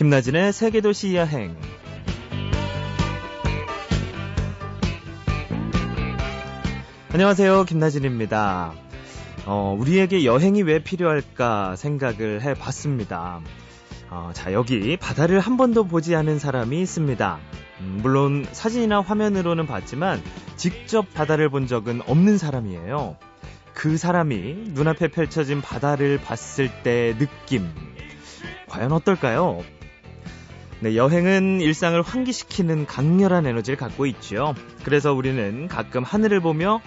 김나진의 세계도시 여행. 안녕하세요. 김나진입니다. 어, 우리에게 여행이 왜 필요할까 생각을 해 봤습니다. 어, 자, 여기 바다를 한 번도 보지 않은 사람이 있습니다. 음, 물론 사진이나 화면으로는 봤지만 직접 바다를 본 적은 없는 사람이에요. 그 사람이 눈앞에 펼쳐진 바다를 봤을 때 느낌. 과연 어떨까요? 네, 여행은 일상을 환기시키는 강렬한 에너지를 갖고 있죠. 그래서 우리는 가끔 하늘을 보며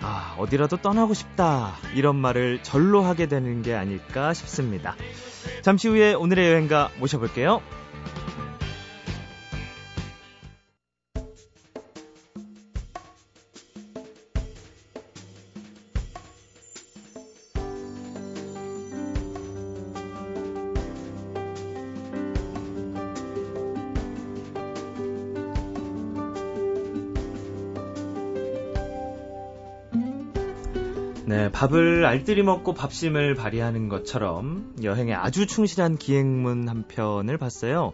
아, 어디라도 떠나고 싶다. 이런 말을 절로 하게 되는 게 아닐까 싶습니다. 잠시 후에 오늘의 여행가 모셔볼게요. 밥을 알뜰히 먹고 밥심을 발휘하는 것처럼 여행에 아주 충실한 기행문 한 편을 봤어요.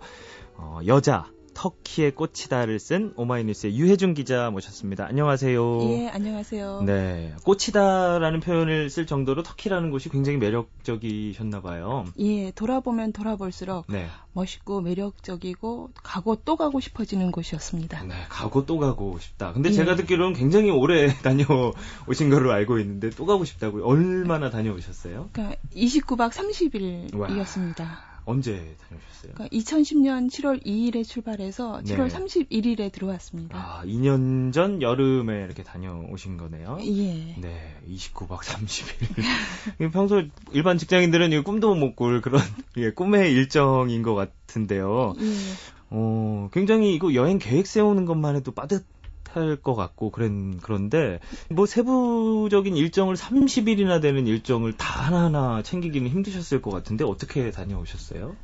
어, 여자, 터키의 꽃이다를 쓴 오마이뉴스의 유혜준 기자 모셨습니다. 안녕하세요. 예, 안녕하세요. 네, 꽃이다라는 표현을 쓸 정도로 터키라는 곳이 굉장히 매력적이셨나 봐요. 예, 돌아보면 돌아볼수록 네. 멋있고 매력적이고 가고 또 가고 싶어지는 곳이었습니다. 네, 가고 또 가고 싶다. 근데 예. 제가 듣기로는 굉장히 오래 다녀오신 걸로 알고 있는데 또 가고 싶다고요. 얼마나 다녀오셨어요? 그러니까 29박 30일이었습니다. 언제 다녀오셨어요? 그러니까 2010년 7월 2일에 출발해서 7월 네. 31일에 들어왔습니다. 아, 2년 전 여름에 이렇게 다녀오신 거네요. 예. 네, 29박 30일. 평소 일반 직장인들은 이거 꿈도 못 꿀 그런 예, 꿈의 일정인 것 같은데요. 예. 어, 굉장히 이거 여행 계획 세우는 것만 해도 빠듯 할 것 같고 그런 그런데 뭐 세부적인 일정을 30일이나 되는 일정을 다 하나하나 챙기기는 힘드셨을 것 같은데 어떻게 다녀오셨어요?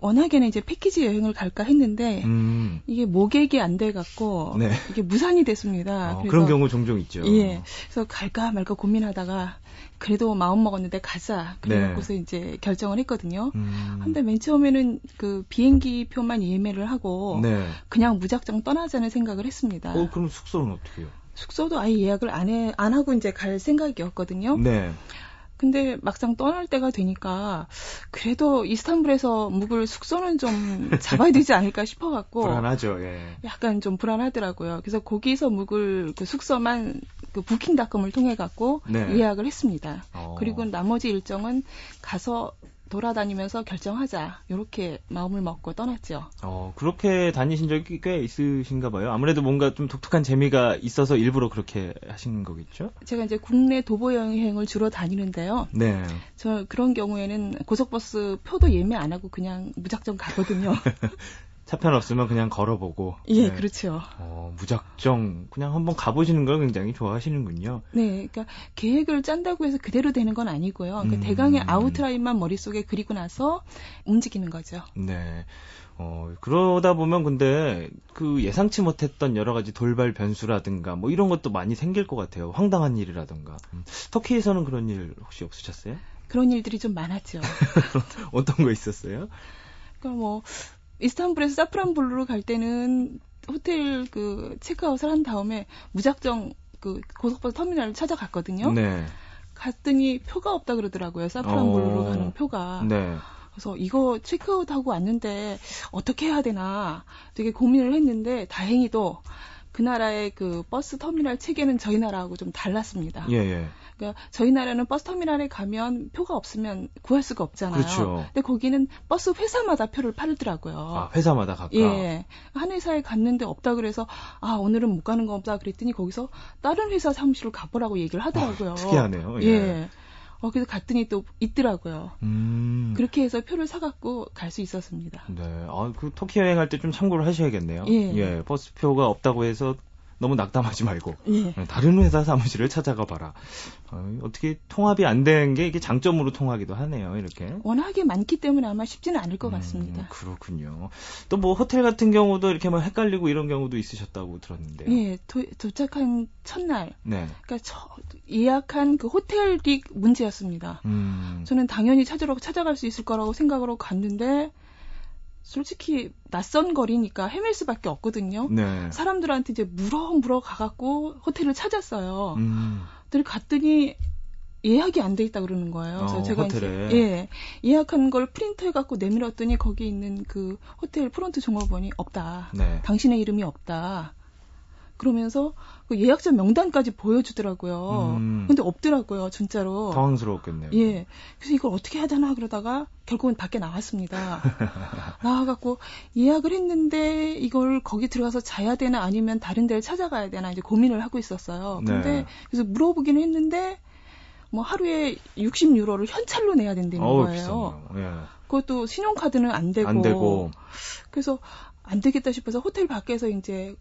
워낙에는 이제 패키지 여행을 갈까 했는데 음. 이게 모객이 안 돼 갖고 네. 이게 무산이 됐습니다. 어, 그런 경우 종종 있죠. 예. 그래서 갈까 말까 고민하다가 그래도 마음 먹었는데 가자. 네. 그래갖고서 이제 결정을 했거든요. 음. 근데 맨 처음에는 그 비행기 표만 예매를 하고 네. 그냥 무작정 떠나자는 생각을 했습니다. 어, 그럼 숙소는 어떻게 해요? 숙소도 아예 예약을 안 해, 안 하고 이제 갈 생각이었거든요. 네. 근데 막상 떠날 때가 되니까 그래도 이스탄불에서 묵을 숙소는 좀 잡아야 되지 않을까 싶어 갖고 불안하죠. 예. 약간 좀 불안하더라고요. 그래서 거기서 묵을 그 숙소만 그 부킹닷컴을 통해 갖고 네. 예약을 했습니다. 어. 그리고 나머지 일정은 가서 돌아다니면서 결정하자. 이렇게 마음을 먹고 떠났죠. 어, 그렇게 다니신 적이 꽤 있으신가 봐요. 아무래도 뭔가 좀 독특한 재미가 있어서 일부러 그렇게 하신 거겠죠? 제가 이제 국내 도보 여행을 주로 다니는데요. 네. 저 그런 경우에는 고속버스 표도 예매 안 하고 그냥 무작정 가거든요. 차편 없으면 그냥 걸어보고. 예, 네. 그렇죠. 어, 무작정 그냥 한번 가보시는 걸 굉장히 좋아하시는군요. 네, 그러니까 계획을 짠다고 해서 그대로 되는 건 아니고요. 그러니까 음. 대강의 아웃라인만 머릿속에 그리고 나서 움직이는 거죠. 네. 어, 그러다 보면 근데 그 예상치 못했던 여러 가지 돌발 변수라든가 뭐 이런 것도 많이 생길 것 같아요. 황당한 일이라든가. 음, 터키에서는 그런 일 혹시 없으셨어요? 그런 일들이 좀 많았죠. 어떤 거 있었어요? 그러니까 뭐 이스탄불에서 사프란불루로 갈 때는 호텔 그 체크아웃을 한 다음에 무작정 그 고속버스 터미널을 찾아갔거든요. 네. 갔더니 표가 없다 그러더라고요. 사프란볼루로 어. 가는 표가. 네. 그래서 이거 체크아웃하고 왔는데 어떻게 해야 되나 되게 고민을 했는데 다행히도 그 나라의 그 버스 터미널 체계는 저희 나라하고 좀 달랐습니다. 예, 예. 그러니까 저희 나라는 버스 터미널에 가면 표가 없으면 구할 수가 없잖아요. 그렇죠. 근데 거기는 버스 회사마다 표를 팔더라고요. 아, 회사마다 각각. 예. 한 회사에 갔는데 없다 그래서 아, 오늘은 못 가는 거 없다 그랬더니 거기서 다른 회사 사무실로 가보라고 얘기를 하더라고요. 아, 특이하네요. 예. 예. 어, 그래서 갔더니 또 있더라고요. 음. 그렇게 해서 표를 사갖고 갈 수 있었습니다. 네. 아, 그 터키 여행할 때 좀 참고를 하셔야겠네요. 예. 버스표가 없다고 해서 너무 낙담하지 말고 예. 네, 다른 회사 사무실을 찾아가 봐라. 어, 어떻게 통합이 안된게 이게 장점으로 통하기도 하네요. 이렇게. 워낙에 많기 때문에 아마 쉽지는 않을 것 같습니다. 음, 그렇군요. 또 뭐 호텔 같은 경우도 이렇게 막 헷갈리고 이런 경우도 있으셨다고 들었는데요. 예, 도, 도착한 첫날, 네. 그러니까 저, 예약한 그 호텔이 문제였습니다. 음. 저는 당연히 찾으러 찾아갈 수 있을 거라고 생각으로 갔는데 솔직히 낯선 거리니까 헤맬 수밖에 없거든요. 네. 사람들한테 이제 물어 물어 가갖고 호텔을 찾았어요. 음. 들 갔더니 예약이 안 돼 있다 그러는 거예요. 그래서 어, 제가 호텔에. 이제 예 예약한 걸 프린트해 갖고 내밀었더니 거기 있는 그 호텔 프론트 종업원이 없다. 네. 당신의 이름이 없다. 그러면서 그 예약자 명단까지 보여주더라고요. 음. 근데 없더라고요, 진짜로. 당황스러웠겠네요. 예. 그래서 이걸 어떻게 해야 되나 그러다가 결국은 밖에 나왔습니다. 나와갖고 예약을 했는데 이걸 거기 들어가서 자야 되나 아니면 다른 데를 찾아가야 되나 이제 고민을 하고 있었어요. 근데 네. 그래서 물어보기는 했는데 뭐 하루에 60유로를 현찰로 내야 된다는 어우, 거예요. 예. 그것도 신용카드는 안 되고. 안 되고. 그래서 안 되겠다 싶어서 호텔 밖에서 이제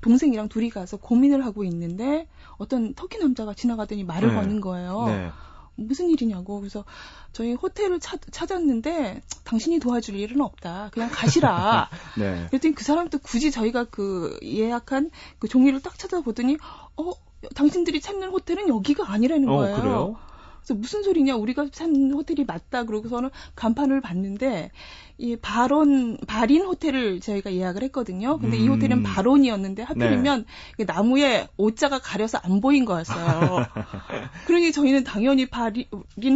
동생이랑 둘이 가서 고민을 하고 있는데 어떤 터키 남자가 지나가더니 말을 네. 거는 거예요. 네. 무슨 일이냐고. 그래서 저희 호텔을 찾, 찾았는데 당신이 도와줄 일은 없다. 그냥 가시라. 네. 그랬더니 그 사람도 굳이 저희가 그 예약한 그 종이를 딱 찾아보더니 어 당신들이 찾는 호텔은 여기가 아니라는 어, 거예요. 그래요? 그래서 무슨 소리냐 우리가 찾는 호텔이 맞다 그러고서는 간판을 봤는데 이 바론 바린 호텔을 저희가 예약을 했거든요. 근데 이 음. 호텔은 바론이었는데 하필이면 그 나무에 오자가 가려서 안 보인 거였어요. 그러니 저희는 당연히 바린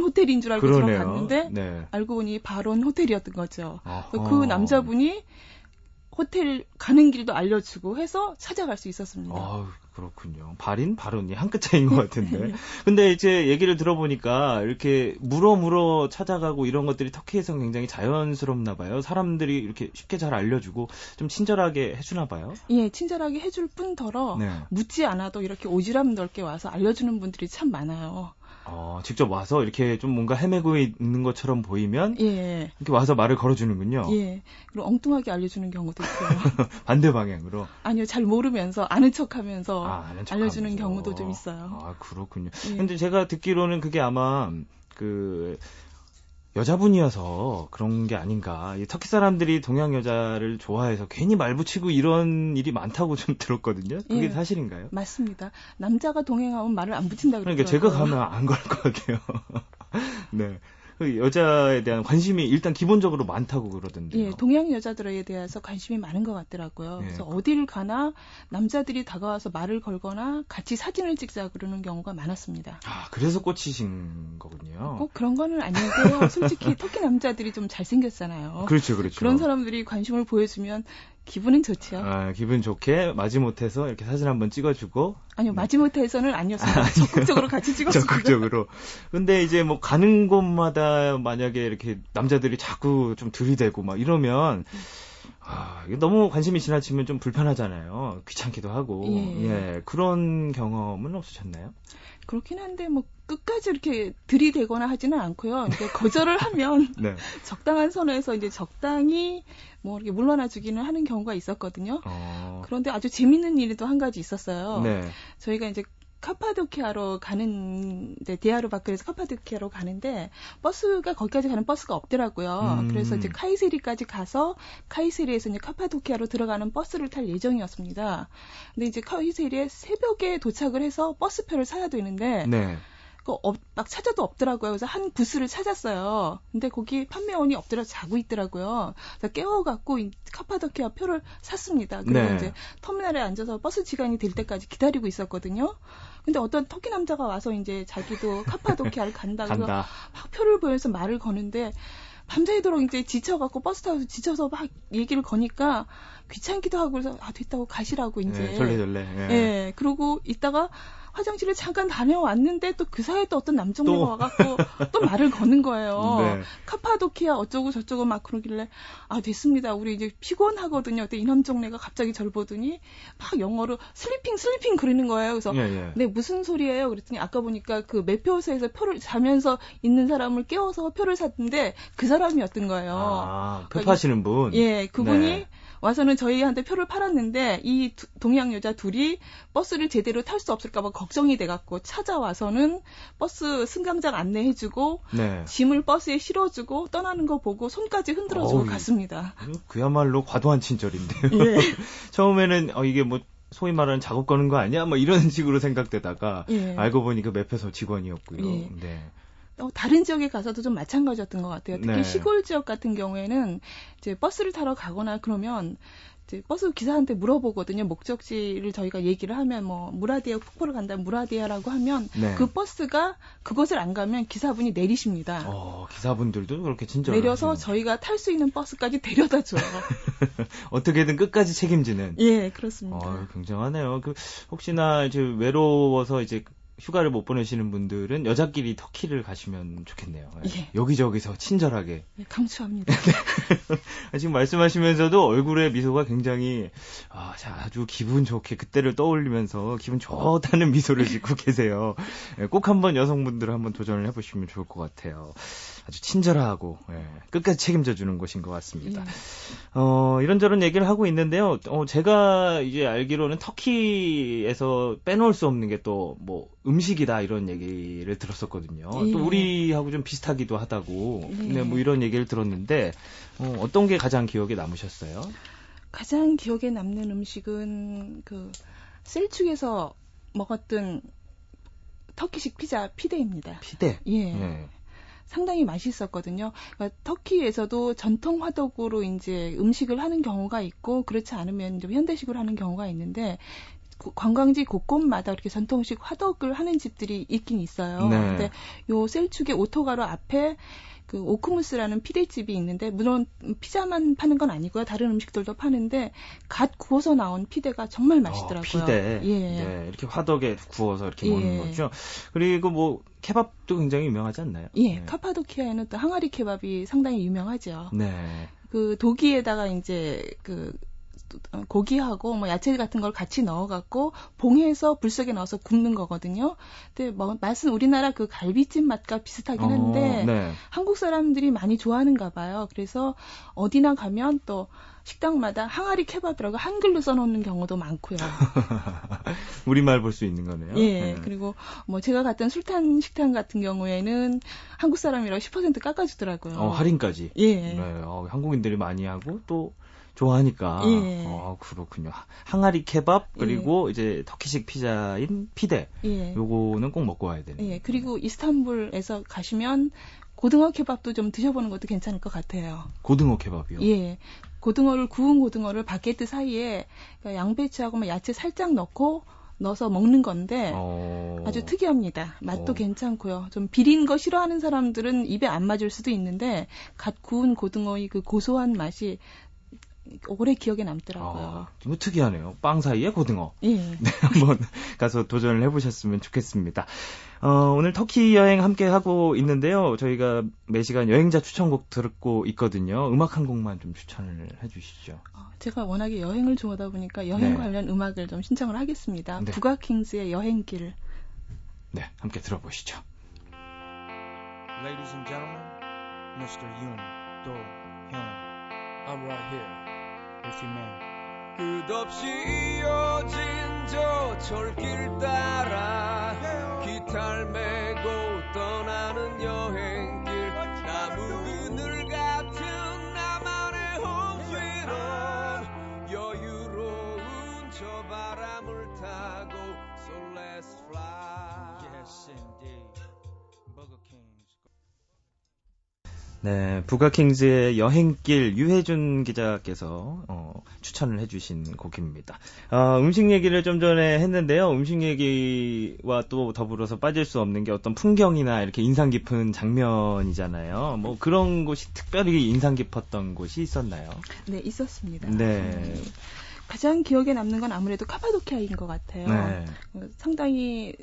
호텔인 줄 알고 그러네요. 들어갔는데 네. 알고 보니 바론 호텔이었던 거죠. 그 남자분이 호텔 가는 길도 알려주고 해서 찾아갈 수 있었습니다. 아우, 그렇군요. 발인, 발언이 한 끗 차이인 것 같은데. 근데 이제 얘기를 들어보니까 이렇게 물어 물어 찾아가고 이런 것들이 터키에서 굉장히 자연스럽나 봐요. 사람들이 이렇게 쉽게 잘 알려주고 좀 친절하게 해주나 봐요. 예, 친절하게 해줄 뿐더러 네. 묻지 않아도 이렇게 오지랖 넓게 와서 알려주는 분들이 참 많아요. 어, 직접 와서 이렇게 좀 뭔가 헤매고 있는 것처럼 보이면 예, 이렇게 와서 말을 걸어주는군요. 예. 그리고 엉뚱하게 알려주는 경우도 있고요. 반대 방향으로. 아니요, 잘 모르면서 아는 척하면서 아, 아는 척 알려주는 하면서. 경우도 좀 있어요. 아, 그렇군요. 예. 근데 제가 듣기로는 그게 아마 그 여자분이어서 그런 게 아닌가. 이 터키 사람들이 동양 여자를 좋아해서 괜히 말 붙이고 이런 일이 많다고 좀 들었거든요. 그게 예. 사실인가요? 맞습니다. 남자가 동행하면 말을 안 붙인다 그러니까. 제가 가면 안걸것 같아요. 네. 그 여자에 대한 관심이 일단 기본적으로 많다고 그러던데요. 예, 동양 여자들에 대해서 관심이 많은 것 같더라고요. 예. 그래서 어디를 가나 남자들이 다가와서 말을 걸거나 같이 사진을 찍자 그러는 경우가 많았습니다. 아, 그래서 꽂히신 거군요. 꼭 그런 거는 아닌데요. 솔직히 터키 남자들이 좀 잘생겼잖아요. 그렇죠, 그렇죠. 그런 사람들이 관심을 보여주면 기분은 좋죠. 아, 기분 좋게 마지못해서 이렇게 사진 한번 찍어주고 아니요, 마지못해서는 아니었습니다. 적극적으로 같이 찍었습니다. 적극적으로. 근데 이제 뭐 가는 곳마다 만약에 이렇게 남자들이 자꾸 좀 들이대고 막 이러면 아, 너무 관심이 지나치면 좀 불편하잖아요. 귀찮기도 하고. 예. 예. 그런 경험은 없으셨나요? 그렇긴 한데 뭐 끝까지 이렇게 들이대거나 하지는 않고요. 이제 거절을 하면 네. 적당한 선에서 이제 적당히 뭐 이렇게 물러나 주기는 하는 경우가 있었거든요. 어. 그런데 아주 재밌는 일이 또한 가지 있었어요. 네. 저희가 이제 카파도키아로 가는 이제 디아르바크에서 카파도키아로 가는데 버스가 거기까지 가는 버스가 없더라고요. 음. 그래서 이제 카이세리까지 가서 카이세리에서 이제 카파도키아로 들어가는 버스를 탈 예정이었습니다. 근데 이제 카이세리에 새벽에 도착을 해서 버스표를 사야 되는데 네. 그 업- 막 찾아도 없더라고요. 그래서 한 부스를 찾았어요. 근데 거기 판매원이 엎드려 자고 있더라고요. 그래서 깨워갖고 이 카파도키아 표를 샀습니다. 그리고 네. 이제 터미널에 앉아서 버스 시간이 될 때까지 기다리고 있었거든요. 근데 어떤 터키 남자가 와서 이제 자기도 카파도키아를 간다. 그래서 간다. 막 표를 보여서 말을 거는데 밤새도록 이제 지쳐갖고 버스 타서 지쳐서 막 얘기를 거니까 귀찮기도 하고 그래서 아 됐다고 가시라고 이제 예, 절레절레. 예. 예, 그러고 있다가 화장실을 잠깐 다녀왔는데 또 그 사이에 또 어떤 남정네가 또. 와갖고 또 말을 거는 거예요. 네. 카파도키아 어쩌고 저쩌고 막 그러길래 아 됐습니다. 우리 이제 피곤하거든요. 그때 이 남정네가 갑자기 절 보더니 막 영어로 sleeping sleeping 그러는 거예요. 그래서 예, 예. 네 무슨 소리예요? 그랬더니 아까 보니까 그 매표소에서 표를 자면서 있는 사람을 깨워서 표를 샀는데 그 사람이었던 거예요. 아, 표파시는 분. 예, 그분이 네. 와서는 저희한테 표를 팔았는데 이 두- 동양 여자 둘이 버스를 제대로 탈 수 없을까봐 걱정이 돼갖고 찾아와서는 버스 승강장 안내해주고 네. 짐을 버스에 실어주고 떠나는 거 보고 손까지 흔들어주고 어우, 갔습니다. 그야말로 과도한 친절인데요. 예. 처음에는 어, 이게 뭐 소위 말하는 작업 거는 거 아니야? 뭐 이런 식으로 생각되다가 예. 알고 보니 그 매표소 직원이었고요. 예. 네. 어, 다른 지역에 가서도 좀 마찬가지였던 것 같아요. 특히 네. 시골 지역 같은 경우에는 이제 버스를 타러 가거나 그러면 이제 버스 기사한테 물어보거든요. 목적지를 저희가 얘기를 하면 뭐 무라디아 폭포를 간다 무라디아라고 하면 네. 그 버스가 그곳을 안 가면 기사분이 내리십니다. 어, 기사분들도 그렇게 친절을 내려서 하시는. 저희가 탈 수 있는 버스까지 데려다 줘요. 어떻게든 끝까지 책임지는. 예, 그렇습니다. 어, 굉장하네요. 그 혹시나 이제 외로워서 이제 휴가를 못 보내시는 분들은 여자끼리 터키를 가시면 좋겠네요. 예. 여기저기서 친절하게. 예, 강추합니다. 지금 말씀하시면서도 얼굴에 미소가 굉장히 아, 자, 아주 기분 좋게 그때를 떠올리면서 기분 좋다는 미소를 짓고 계세요. 예, 꼭 한번 여성분들 한번 도전을 해보시면 좋을 것 같아요. 아주 친절하고 예, 끝까지 책임져 주는 곳인 것 같습니다. 예. 어, 이런저런 얘기를 하고 있는데요. 어, 제가 이제 알기로는 터키에서 빼놓을 수 없는 게 또 뭐 음식이다 이런 얘기를 들었었거든요. 예. 또 우리하고 좀 비슷하기도 하다고. 예. 네, 뭐 이런 얘기를 들었는데 어, 어떤 게 가장 기억에 남으셨어요? 가장 기억에 남는 음식은 그 셀축에서 먹었던 터키식 피자 피데입니다. 피대. 예. 네. 상당히 맛있었거든요. 그러니까 터키에서도 전통 화덕으로 이제 음식을 하는 경우가 있고 그렇지 않으면 좀 현대식으로 하는 경우가 있는데 그 관광지 곳곳마다 이렇게 전통식 화덕을 하는 집들이 있긴 있어요. 네. 근데 요 셀축의 오토가르 앞에 그 오크무스라는 피데집이 있는데 물론 피자만 파는 건 아니고요. 다른 음식들도 파는데 갓 구워서 나온 피데가 정말 맛있더라고요. 어, 피데. 예. 네, 이렇게 화덕에 구워서 이렇게 예. 먹는 거죠. 그리고 뭐 케밥도 굉장히 유명하지 않나요? 예, 네. 카파도키아에는 또 항아리 케밥이 상당히 유명하죠. 네. 그 도기에다가 이제 그 고기하고 뭐 야채 같은 걸 같이 넣어갖고 봉해서 불 속에 넣어서 굽는 거거든요. 근데 뭐 맛은 우리나라 그 갈비찜 맛과 비슷하긴 한데 어, 네. 한국 사람들이 많이 좋아하는가 봐요. 그래서 어디나 가면 또 식당마다 항아리 케밥이라고 한글로 써놓는 경우도 많고요. 우리말 볼 수 있는 거네요. 예, 네. 그리고 뭐 제가 갔던 술탄 식당 같은 경우에는 한국 사람이라고 10% 깎아주더라고요. 어, 할인까지. 예. 네, 어, 한국인들이 많이 하고 또 좋아하니까. 예. 어, 그렇군요. 항아리 케밥 그리고 이제 터키식 피자인 피대. 예. 요거는 꼭 먹고 와야 되는. 예, 그리고 이스탄불에서 가시면 고등어 케밥도 좀 드셔보는 것도 괜찮을 것 같아요. 고등어 케밥이요. 예. 고등어를 구운 고등어를 바게트 사이에 그러니까 양배추하고 뭐 야채 살짝 넣고 넣어서 먹는 건데 어. 아주 특이합니다. 맛도 어. 괜찮고요. 좀 비린 거 싫어하는 사람들은 입에 안 맞을 수도 있는데 갓 구운 고등어의 그 고소한 맛이 오래 기억에 남더라고요. 아, 좀 특이하네요. 빵 사이에 고등어. 예. 네, 한번 가서 도전을 해보셨으면 좋겠습니다. 어, 오늘 터키 여행 함께 하고 있는데요. 저희가 매 시간 여행자 추천곡 듣고 있거든요. 음악 한 곡만 좀 추천을 해주시죠. 어, 제가 워낙에 여행을 좋아하다 보니까 여행 네. 관련 음악을 좀 신청을 하겠습니다. 네. 부가킹스의 여행길. 네, 함께 들어보시죠. Ladies and gentlemen, Mr. Yoon Do Hyun. I'm right here man. 끝없이 이어진 저 철길 따라 기타를 메고 떠나는 여행길 네, 부가킹즈의 여행길 유혜준 기자께서 어, 추천을 해주신 곡입니다. 어, 음식 얘기를 좀 전에 했는데요. 음식 얘기와 또 더불어서 빠질 수 없는 게 어떤 풍경이나 이렇게 인상 깊은 장면이잖아요. 뭐 그런 곳이 특별히 인상 깊었던 곳이 있었나요? 네, 있었습니다. 네. 음, 가장 기억에 남는 건 아무래도 카파도키아인 것 같아요. 네. 어, 상당히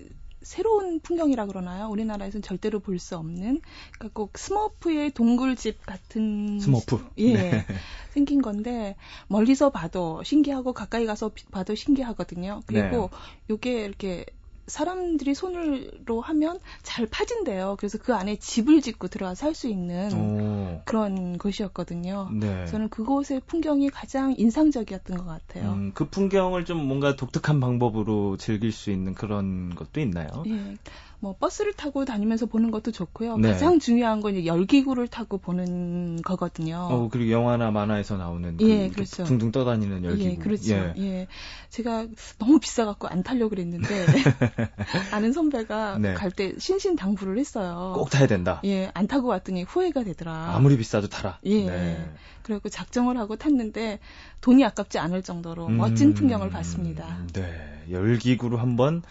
새로운 풍경이라 그러나요? 우리나라에서는 절대로 볼 수 없는, 그러니까 꼭 스머프의 동굴집 같은 스머프. 예 네. 생긴 건데 멀리서 봐도 신기하고 가까이 가서 비- 봐도 신기하거든요. 그리고 네. 요게 이렇게 사람들이 손으로 하면 잘 파진대요. 그래서 그 안에 집을 짓고 들어가 살수 있는 오, 그런 곳이었거든요. 네. 저는 그곳의 풍경이 가장 인상적이었던 것 같아요. 음, 그 풍경을 좀 뭔가 독특한 방법으로 즐길 수 있는 그런 것도 있나요? 예, 뭐 버스를 타고 다니면서 보는 것도 좋고요. 네. 가장 중요한 건 열기구를 타고 보는 거거든요. 어, 그리고 영화나 만화에서 나오는 그 예, 그렇죠. 둥둥 떠다니는 열기구. 예, 그렇죠. 예. 예. 제가 너무 비싸 갖고 안 타려고 그랬는데, 아는 선배가 네. 갈때 신신당부를 했어요. 꼭 타야 된다. 예, 안 타고 왔더니 후회가 되더라. 아무리 비싸도 타라. 예. 네. 그리고 작정을 하고 탔는데 돈이 아깝지 않을 정도로 멋진 음, 풍경을 봤습니다. 네. 열기구로 한번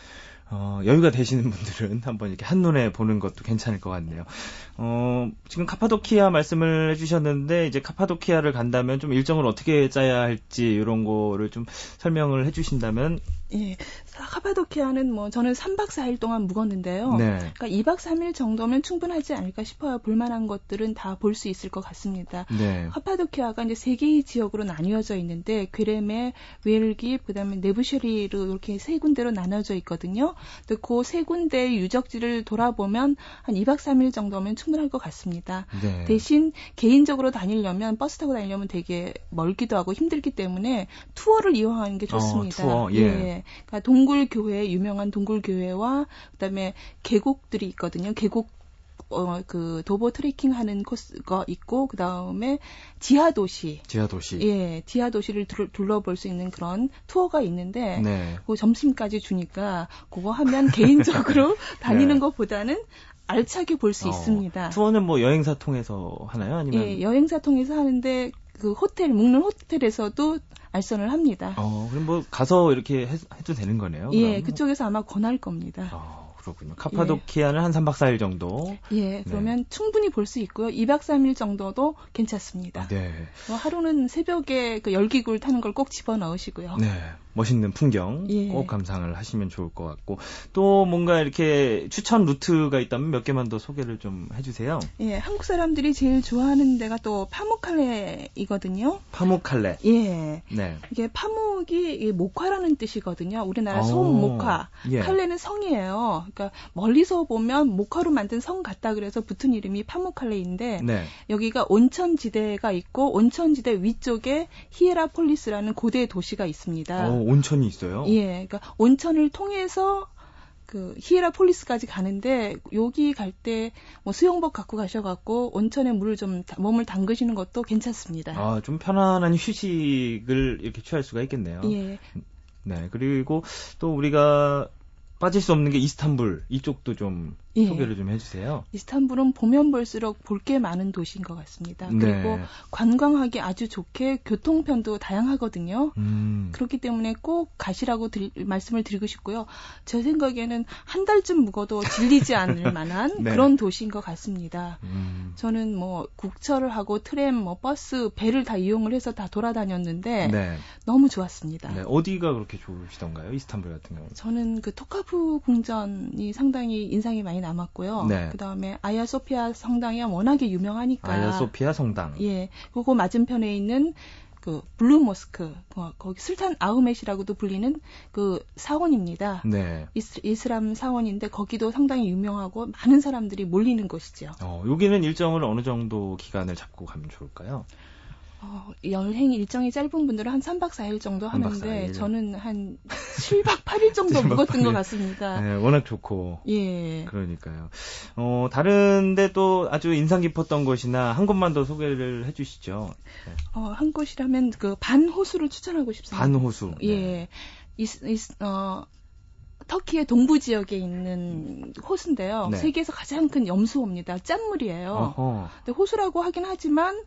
어, 여유가 되시는 분들은 한번 이렇게 한눈에 보는 것도 괜찮을 것 같네요. 어, 지금 카파도키아 말씀을 해주셨는데, 이제 카파도키아를 간다면 좀 일정을 어떻게 짜야 할지, 이런 거를 좀 설명을 해주신다면, 예. 카파도키아는 뭐 저는 3박 4일 동안 묵었는데요. 네. 그러니까 2박 3일 정도면 충분하지 않을까 싶어요. 볼만한 것들은 다 볼 수 있을 것 같습니다. 네. 카파도키아가 이제 세 개의 지역으로 나뉘어져 있는데 괴레메, 위르귑, 그 다음에 네브셰히르로 이렇게 세 군데로 나눠져 있거든요. 그 세 군데의 유적지를 돌아보면 한 2박 3일 정도면 충분 할 것 같습니다. 네. 대신 개인적으로 다니려면 버스 타고 다니려면 되게 멀기도 하고 힘들기 때문에 투어를 이용하는 게 좋습니다. 어, 투어, 예. 그러니까 동굴 교회 유명한 동굴 교회와 그다음에 계곡들이 있거든요. 계곡 어, 그 도보 트레킹 하는 코스가 있고 그 다음에 지하 도시 지하 도시. 예, 지하 도시를 둘, 둘러볼 수 있는 그런 투어가 있는데 네. 그 점심까지 주니까 그거 하면 개인적으로 다니는 네. 것보다는 알차게 볼수 어, 있습니다. 투어는 뭐 여행사 통해서 하나요? 아니면? 예, 여행사 통해서 하는데 그 호텔 묵는 호텔에서도 알선을 합니다. 어, 그럼 뭐 가서 이렇게 해, 도 되는 거네요? 예, 그럼? 그쪽에서 아마 권할 겁니다. 어, 그렇군요. 카파도키아는 한 3박 4일 정도. 예, 그러면 충분히 볼 수 있고요. 2박 3일 정도도 괜찮습니다. 네. 뭐 하루는 새벽에 그 열기구를 타는 걸 꼭 집어 넣으시고요. 네. 멋있는 풍경 예. 꼭 감상을 하시면 좋을 것 같고 또 뭔가 이렇게 추천 루트가 있다면 몇 개만 더 소개를 좀 해주세요. 예, 한국 사람들이 제일 좋아하는 데가 또 파묵칼레이거든요. 파묵칼레. 예. 네. 이게 pamuk이 목화라는 뜻이거든요. 우리나라 오, 솜 목화. 예. 칼레는 성이에요. 그러니까 멀리서 보면 목화로 만든 성 같다 그래서 붙은 이름이 파묵칼레인데 네. 여기가 온천 지대가 있고 온천 지대 위쪽에 히에라폴리스라는 고대 도시가 있습니다. 어, 온천이 있어요. 예, 그러니까 온천을 통해서 그 히에라폴리스까지 가는데 여기 갈 때 뭐 수영복 갖고 가셔갖고 온천에 물을 좀 다- 몸을 담그시는 것도 괜찮습니다. 아, 좀 편안한 휴식을 이렇게 취할 수가 있겠네요. 예, 네. 그리고 또 우리가 빠질 수 없는 게 이스탄불. 이쪽도 좀 예. 소개를 좀 해주세요. 이스탄불은 보면 볼수록 볼 게 많은 도시인 것 같습니다. 네. 그리고 관광하기 아주 좋게 교통편도 다양하거든요. 음. 그렇기 때문에 꼭 가시라고 들- 말씀을 드리고 싶고요. 제 생각에는 한 달쯤 묵어도 질리지 않을 만한 네. 그런 도시인 것 같습니다. 음. 저는 뭐 국철을 하고 트램, 뭐 버스, 배를 다 이용을 해서 다 돌아다녔는데 네. 너무 좋았습니다. 네. 어디가 그렇게 좋으시던가요? 이스탄불 같은 경우는? 저는 그 토카프 궁전이 상당히 인상이 많이 남았고요. 네. 그 다음에 아야 소피아 성당이 워낙에 유명하니까. 아야 소피아 성당. 예. 그거 맞은편에 있는 그 블루 모스크, 어, 거기 술탄 아흐멧이라고도 불리는 그 사원입니다. 네. 이스, 이슬람 사원인데 거기도 상당히 유명하고 많은 사람들이 몰리는 곳이죠. 어, 여기는 일정을 어느 정도 기간을 잡고 가면 좋을까요? 어, 여행 일정이 짧은 분들은 한 3박 4일 정도 하는데 사일. 저는 한 7박 8일 정도 7박 묵었던 8일. 것 같습니다. 네, 워낙 좋고. 예. 그러니까요. 어, 다른데 또 아주 인상 깊었던 곳이나 한 곳만 더 소개를 해 주시죠. 어, 한 곳이라면 그 반호수를 추천하고 싶습니다. 반호수. 네. 예. 이, 이, 어, 터키의 동부 지역에 있는 호수인데요. 네. 세계에서 가장 큰 염수호입니다. 짠물이에요. 어허. 근데 호수라고 하긴 하지만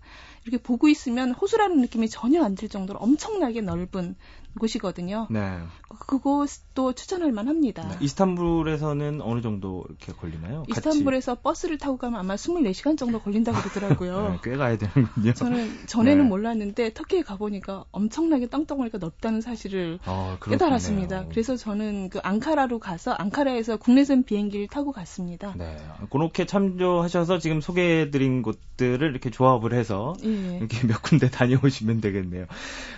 이렇게 보고 있으면 호수라는 느낌이 전혀 안 들 정도로 엄청나게 넓은 곳이거든요. 네. 그- 그곳도 추천할 만합니다. 네. 이스탄불에서는 어느 정도 이렇게 걸리나요? 같이? 이스탄불에서 버스를 타고 가면 아마 24시간 정도 걸린다고 그러더라고요. 네, 꽤 가야 되는군요. 저는 전에는 네. 몰랐는데 터키에 가보니까 엄청나게 땅덩어리가 넓다는 사실을 어, 그렇겠네요. 깨달았습니다. 그래서 저는 그 앙카라로 가서 앙카라에서 국내선 비행기를 타고 갔습니다. 네. 그렇게 참조하셔서 지금 소개해드린 곳들을 이렇게 조합을 해서 예. 이렇게 몇 군데 다녀오시면 되겠네요.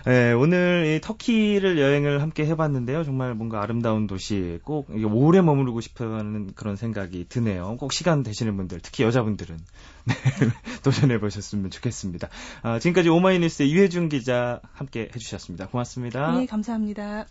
네, 오늘 이 터키를 여행을 함께 해봤는데요. 정말 뭔가 아름다운 도시 꼭 오래 머무르고 싶어하는 그런 생각이 드네요. 꼭 시간 되시는 분들, 특히 여자분들은 네, 도전해 보셨으면 좋겠습니다. 아, 지금까지 오마이뉴스의 이회준 기자 함께 해주셨습니다. 고맙습니다. 네, 감사합니다.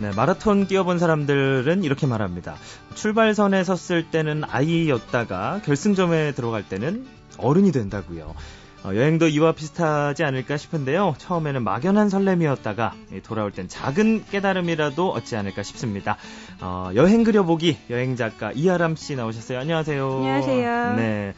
네, 마라톤 뛰어본 사람들은 이렇게 말합니다. 출발선에 섰을 때는 아이였다가 결승점에 들어갈 때는 어른이 된다고요. 어, 여행도 이와 비슷하지 않을까 싶은데요. 처음에는 막연한 설렘이었다가 돌아올 땐 작은 깨달음이라도 얻지 않을까 싶습니다. 어, 여행 그려보기 여행 작가 이하람 씨 나오셨어요. 안녕하세요. 안녕하세요. 네.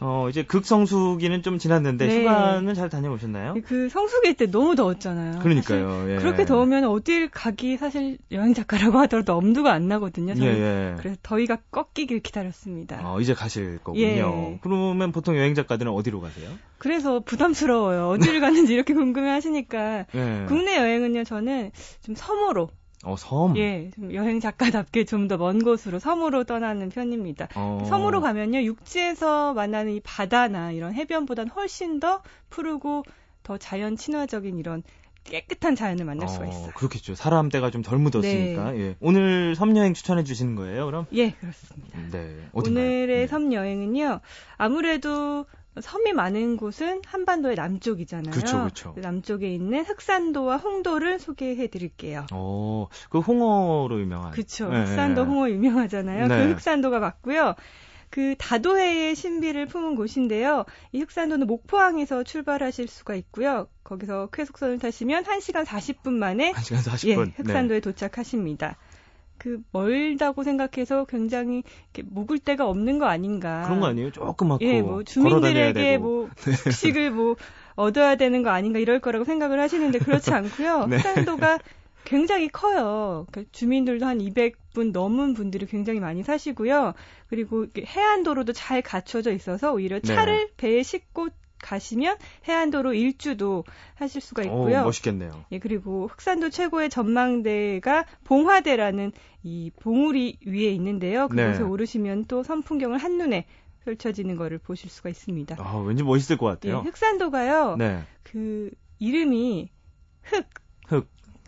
어, 이제 극성수기는 좀 지났는데 네. 휴가는 잘 다녀오셨나요? 그 성수기 때 너무 더웠잖아요. 그러니까요. 예. 그렇게 더우면 어딜 가기 사실 여행 작가라고 하더라도 엄두가 안 나거든요. 예, 저는 예. 그래서 더위가 꺾이길 기다렸습니다. 어, 이제 가실 거군요. 예. 그러면 보통 여행 작가들은 어디로 가세요? 그래서 부담스러워요. 어디를 가는지 이렇게 궁금해 하시니까 예. 국내 여행은요 저는 좀 섬으로 어, 섬. 예, 좀 여행 작가답게 좀 더 먼 곳으로 섬으로 떠나는 편입니다. 어. 섬으로 가면요 육지에서 만나는 이 바다나 이런 해변보다는 훨씬 더 푸르고 더 자연 친화적인 이런 깨끗한 자연을 만날 수가 어, 있어요. 그렇겠죠. 사람 때가 좀 덜 묻었으니까. 예. 오늘 섬 여행 추천해 주시는 거예요, 그럼? 예, 그렇습니다. 네. 어딘가요? 오늘의 네. 섬 여행은요. 아무래도 섬이 많은 곳은 한반도의 남쪽이잖아요. 그쵸, 그쵸. 남쪽에 있는 흑산도와 홍도를 소개해 드릴게요. 어, 그 홍어로 유명한. 그쵸. 예, 흑산도 예. 홍어 유명하잖아요. 네. 그 흑산도가 맞고요. 그 다도해의 신비를 품은 곳인데요. 이 흑산도는 목포항에서 출발하실 수가 있고요. 거기서 쾌속선을 타시면 1시간 40분 만에 1시간 40분. 예, 네. 흑산도에 도착하십니다. 그 멀다고 생각해서 굉장히 이렇게 묵을 데가 없는 거 아닌가. 그런 거 아니에요? 조그맣고. 예, 뭐 주민들에게. 뭐 숙식을 뭐 얻어야 되는 거 아닌가 이럴 거라고 생각을 하시는데 그렇지 않고요. 네. 흑산도가 굉장히 커요. 그 주민들도 한 200분 넘은 분들이 굉장히 많이 사시고요. 그리고 해안도로도 잘 갖춰져 있어서 오히려 네. 차를 배에 싣고 가시면 해안도로 일주도 하실 수가 있고요. 어, 멋있겠네요. 예, 그리고 흑산도 최고의 전망대가 봉화대라는 이 봉우리 위에 있는데요. 그곳에 네. 오르시면 또 선풍경을 한눈에 펼쳐지는 거를 보실 수가 있습니다. 아, 왠지 멋있을 것 예, 같아요. 흑산도가요. 네. 그 이름이 흑,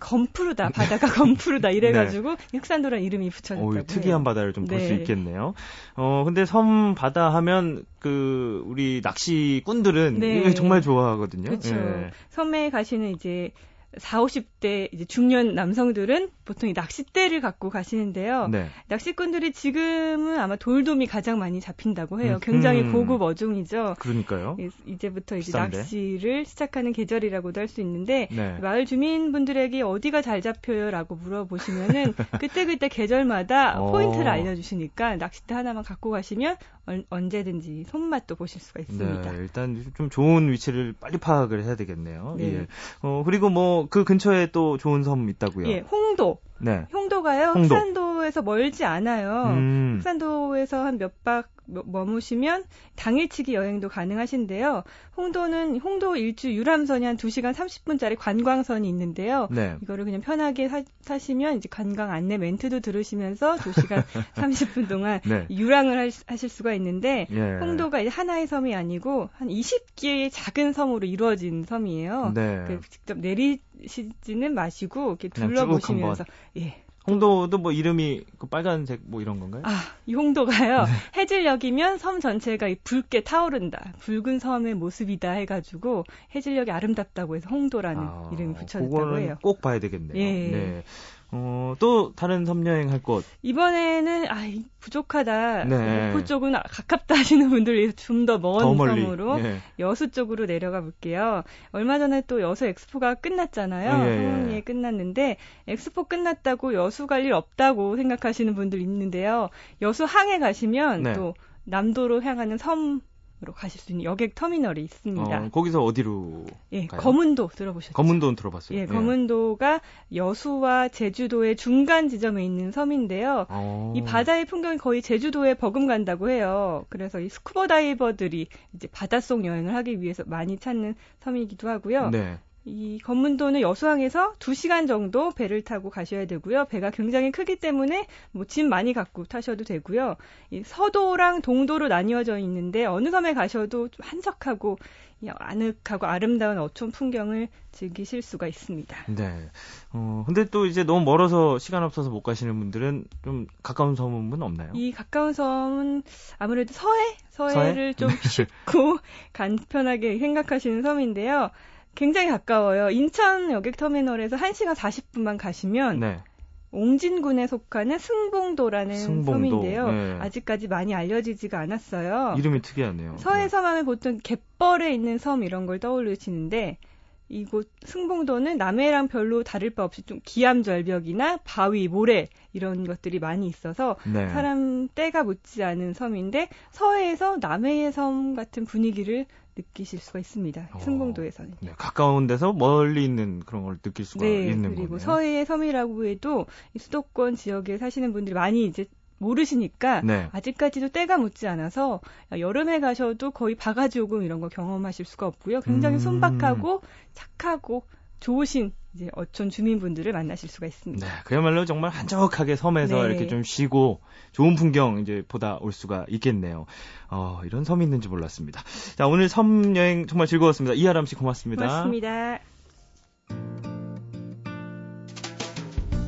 흑. 검푸르다. 바다가 검푸르다 이래가지고 흑산도라는 이름이 어, 붙여졌다고 특이한 해요. 바다를 좀 볼수 네. 있겠네요. 어, 근데 섬 바다 하면 그 우리 낚시꾼들은 네. 정말 좋아하거든요. 그렇죠. 예. 섬에 가시는 이제 4, 50대 이제 중년 남성들은 보통 이 낚싯대를 갖고 가시는데요. 네. 낚시꾼들이 지금은 아마 돌돔이 가장 많이 잡힌다고 해요. 음. 굉장히 음. 고급 어종이죠. 그러니까요. 예, 이제부터 이제 비싼데? 낚시를 시작하는 계절이라고도 할 수 있는데 네. 마을 주민분들에게 어디가 잘 잡혀요라고 물어보시면은 그때그때 계절마다 어. 포인트를 알려 주시니까 낚싯대 하나만 갖고 가시면 언, 언제든지 손맛도 보실 수가 있습니다. 네, 일단 좀 좋은 위치를 빨리 파악을 해야 되겠네요. 네. 예. 어, 그리고 뭐그 근처에 또 좋은 섬 있다고요. 예, 홍도. 네. 홍도가요. 홍도. 흑산도에서 멀지 않아요. 음. 흑산도에서 한 몇 박 머무시면 당일치기 여행도 가능하신데요. 홍도는 홍도 일주 유람선이 한 2시간 30분짜리 관광선이 있는데요. 네. 이거를 그냥 편하게 사, 타시면 이제 관광 안내 멘트도 들으시면서 2시간 30분 동안 네. 유랑을 할- 하실 수가 있는데 예. 홍도가 이제 하나의 섬이 아니고 한 20개의 작은 섬으로 이루어진 섬이에요. 네. 그 직접 내리시지는 마시고 이렇게 둘러보시면서 예. 홍도도 뭐 이름이 그 빨간색 뭐 이런 건가요? 아, 이 홍도가요. 네. 해질녘이면 섬 전체가 이 붉게 타오른다. 붉은 섬의 모습이다 해가지고 해질녘이 아름답다고 해서 홍도라는 아, 붙여졌다고 그거는 해요. 꼭 봐야 되겠네요. 예. 네. 어, 또 다른 섬 여행 할 곳. 이번에는 아 이- 부족하다. 네. 목포 쪽은 가깝다 하시는 분들 위해서 좀 더 먼. 섬으로 예. 여수 쪽으로 내려가 볼게요. 얼마 전에 또 여수 엑스포가 끝났잖아요. 예, 예. 성황리에 끝났는데 엑스포 끝났다고 여수 갈 일 없다고 생각하시는 분들 있는데요. 여수 항에 가시면 네. 또 남도로 향하는 섬 으로 가실 수 있는 여객 터미널이 있습니다. 어, 거기서 어디로 예, 가요? 검은도 들어보셨죠? 검은도는 들어봤어요. 예, 검은도가 여수와 제주도의 중간 지점에 있는 섬인데요. 어. 이 바다의 풍경이 거의 제주도에 버금간다고 해요. 그래서 이 스쿠버 다이버들이 이제 바닷속 여행을 하기 위해서 많이 찾는 섬이기도 하고요. 네. 이 검문도는 여수항에서 2시간 정도 배를 타고 가셔야 되고요. 배가 굉장히 크기 때문에 뭐 짐 많이 갖고 타셔도 되고요. 이 서도랑 동도로 나뉘어져 있는데 어느 섬에 가셔도 좀 한적하고 이 아늑하고 아름다운 어촌 풍경을 즐기실 수가 있습니다. 네. 어, 근데 또 이제 너무 멀어서 시간 없어서 못 가시는 분들은 좀 가까운 섬은 없나요? 이 가까운 섬은 아무래도 서해? 서해? 서해를 좀 쉽고 간편하게 생각하시는 섬인데요. 굉장히 가까워요. 인천 여객터미널에서 1시간 40분만 가시면 네. 옹진군에 속하는 승봉도라는 승봉도. 섬인데요. 네. 아직까지 많이 알려지지가 않았어요. 이름이 특이하네요. 서해 섬 하면 보통 갯벌에 있는 섬 이런 걸 떠올리시는데 이곳 승봉도는 남해랑 별로 다를 바 없이 좀 기암절벽이나 바위, 모래 이런 것들이 많이 있어서 네. 사람 때가 묻지 않은 섬인데 서해에서 남해의 섬 같은 분위기를 느끼실 수가 있습니다. 어. 승봉도에서는. 네, 가까운 데서 멀리 있는 그런 걸 느낄 수가 네, 있는 그리고 거네요. 서해의 섬이라고 해도 이 수도권 지역에 사시는 분들이 많이 이제 모르시니까 네. 아직까지도 때가 묻지 않아서 여름에 가셔도 거의 바가지 오금 이런 거 경험하실 수가 없고요. 굉장히 음. 순박하고 착하고 좋으신 이제 어촌 주민분들을 만나실 수가 있습니다. 네, 그야말로 정말 한적하게 섬에서 네. 이렇게 좀 쉬고 좋은 풍경 이제 보다 올 수가 있겠네요. 어, 이런 섬이 있는지 몰랐습니다. 자, 오늘 섬 여행 정말 즐거웠습니다. 이하람 씨 고맙습니다. 고맙습니다.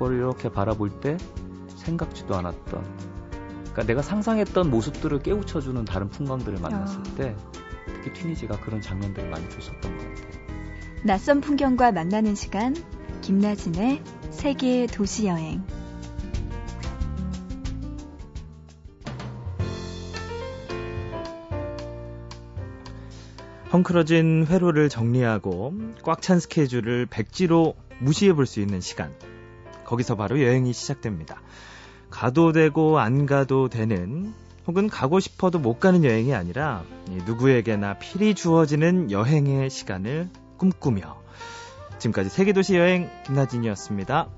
그걸 이렇게 바라볼 때 생각지도 않았던 그러니까 내가 상상했던 모습들을 깨우쳐주는 다른 풍광들을 만났을 아. 때 특히 튀니지가 그런 장면들을 많이 줬었던 것 같아요. 낯선 풍경과 만나는 시간 김나진의 세계 도시 여행 헝클어진 회로를 정리하고 꽉 찬 스케줄을 백지로 무시해 볼 수 있는 시간. 거기서 바로 여행이 시작됩니다. 가도 되고 안 가도 되는 혹은 가고 싶어도 못 가는 여행이 아니라 이 누구에게나 필히 주어지는 여행의 시간을 꿈꾸며 지금까지 세계도시 여행 김나진이었습니다.